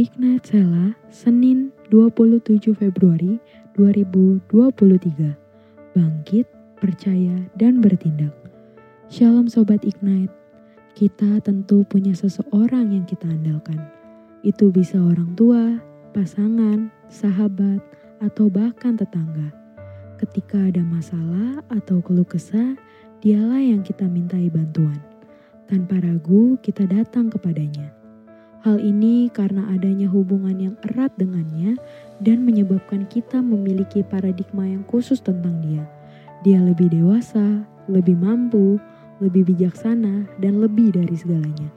Ignite Sela, Senin 27 Februari 2023. Bangkit, percaya, dan bertindak. Shalom Sobat Ignite. Kita tentu punya seseorang yang kita andalkan. Itu bisa orang tua, pasangan, sahabat, atau bahkan tetangga. Ketika ada masalah atau keluh kesah, dialah yang kita mintai bantuan. Tanpa ragu, kita datang kepadanya. Hal ini karena adanya hubungan yang erat dengannya dan menyebabkan kita memiliki paradigma yang khusus tentang dia. Dia lebih dewasa, lebih mampu, lebih bijaksana, dan lebih dari segalanya.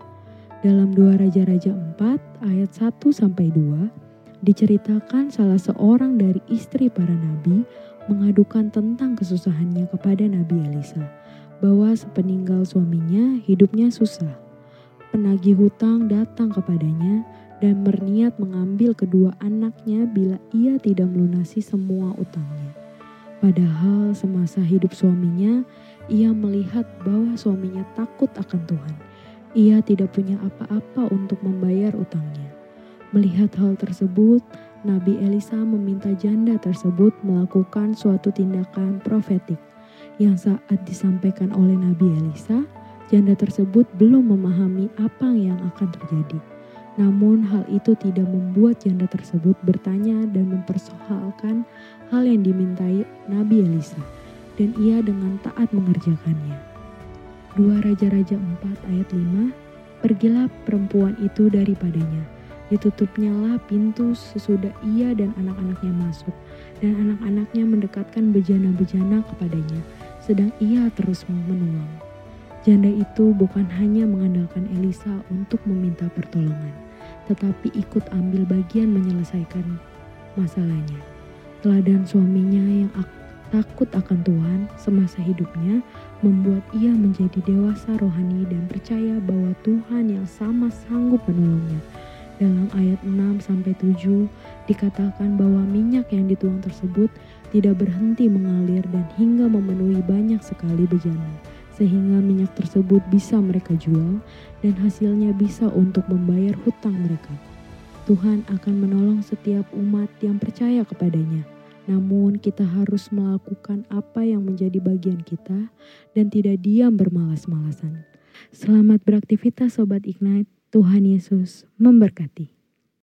Dalam dua Raja-Raja 4 ayat 1 sampai 2 diceritakan salah seorang dari istri para nabi mengadukan tentang kesusahannya kepada Nabi Elisa bahwa sepeninggal suaminya hidupnya susah penagih hutang datang kepadanya dan berniat mengambil kedua anaknya bila ia tidak melunasi semua utangnya. Padahal semasa hidup suaminya, ia melihat bahwa suaminya takut akan Tuhan. Ia tidak punya apa-apa untuk membayar utangnya. Melihat hal tersebut, Nabi Elisa meminta janda tersebut melakukan suatu tindakan profetik yang saat disampaikan oleh Nabi Elisa, Janda tersebut belum memahami apa yang akan terjadi. Namun hal itu tidak membuat janda tersebut bertanya dan mempersoalkan hal yang dimintai Nabi Elisa. Dan ia dengan taat mengerjakannya. Dua Raja-Raja 4 ayat 5 Pergilah perempuan itu daripadanya. Ditutupnyalah pintu sesudah ia dan anak-anaknya masuk. Dan anak-anaknya mendekatkan bejana-bejana kepadanya. Sedang ia terus menuang. Janda itu bukan hanya mengandalkan Elisa untuk meminta pertolongan, tetapi ikut ambil bagian menyelesaikan masalahnya. Teladan suaminya yang takut akan Tuhan semasa hidupnya membuat ia menjadi dewasa rohani dan percaya bahwa Tuhan yang sama sanggup menolongnya. Dalam ayat 6 sampai 7 dikatakan bahwa minyak yang dituang tersebut tidak berhenti mengalir dan hingga memenuhi banyak sekali bejana sehingga minyak tersebut bisa mereka jual dan hasilnya bisa untuk membayar hutang mereka. Tuhan akan menolong setiap umat yang percaya kepadanya. Namun kita harus melakukan apa yang menjadi bagian kita dan tidak diam bermalas-malasan. Selamat beraktivitas Sobat Ignite, Tuhan Yesus memberkati.